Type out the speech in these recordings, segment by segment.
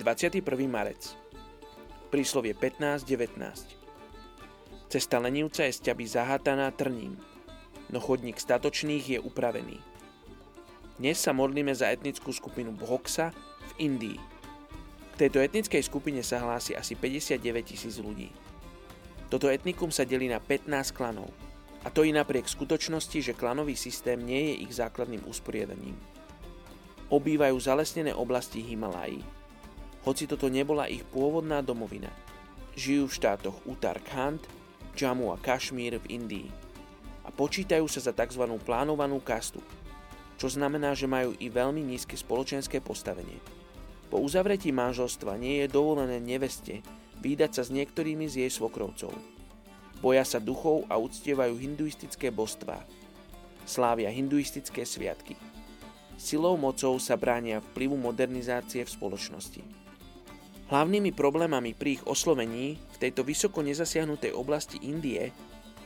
Je 21. marec. Príslovie 15.19. Cesta lenivca je z ťaby zahátaná trním, no chodník statočných je upravený. Dnes sa modlíme za etnickú skupinu Bhoksa v Indii. K tejto etnickej skupine sa hlási asi 59 tisíc ľudí. Toto etnikum sa delí na 15 klanov. A to i napriek skutočnosti, že klanový systém nie je ich základným usporiadaním. Obývajú zalesnené oblasti Himalají, hoci toto nebola ich pôvodná domovina. Žijú v štátoch Uttarakhand, Jammu a Kašmír v Indii a počítajú sa za tzv. plánovanú kastu, čo znamená, že majú i veľmi nízke spoločenské postavenie. Po uzavretí manželstva nie je dovolené neveste výdať sa s niektorými z jej svokrovcov. Boja sa duchov a uctievajú hinduistické božstvá. Slávia hinduistické sviatky. Silou mocou sa bránia vplyvu modernizácie v spoločnosti. Hlavnými problémami pri ich oslovení v tejto vysoko nezasiahnutej oblasti Indie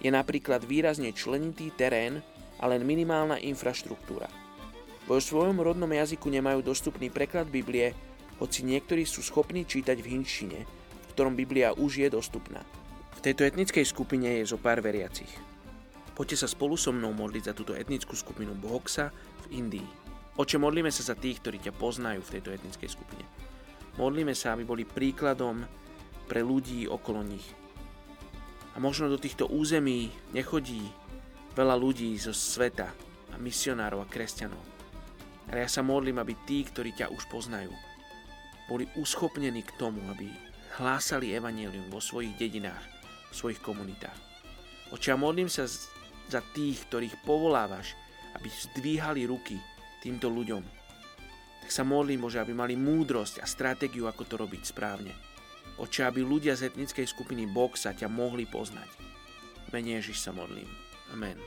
je napríklad výrazne členitý terén a len minimálna infraštruktúra. Vo svojom rodnom jazyku nemajú dostupný preklad Biblie, hoci niektorí sú schopní čítať v hinčine, v ktorom Biblia už je dostupná. V tejto etnickej skupine je zo pár veriacich. Poďte sa spolu so mnou modliť za túto etnickú skupinu Bohoksa v Indii. Oče, modlíme sa za tých, ktorí ťa poznajú v tejto etnickej skupine. Modlíme sa, aby boli príkladom pre ľudí okolo nich. A možno do týchto území nechodí veľa ľudí zo sveta a misionárov a kresťanov. Ale ja sa modlím, aby tí, ktorí ťa už poznajú, boli uschopnení k tomu, aby hlásali evanelium vo svojich dedinách, v svojich komunitách. Oče, ja modlím sa za tých, ktorých povolávaš, aby zdvíhali ruky týmto ľuďom, tak sa modlím, Bože, aby mali múdrosť a stratégiu, ako to robiť správne. Oče, aby ľudia z etnickej skupiny Boxa ťa mohli poznať. Mene Ježiš sa modlím. Amen.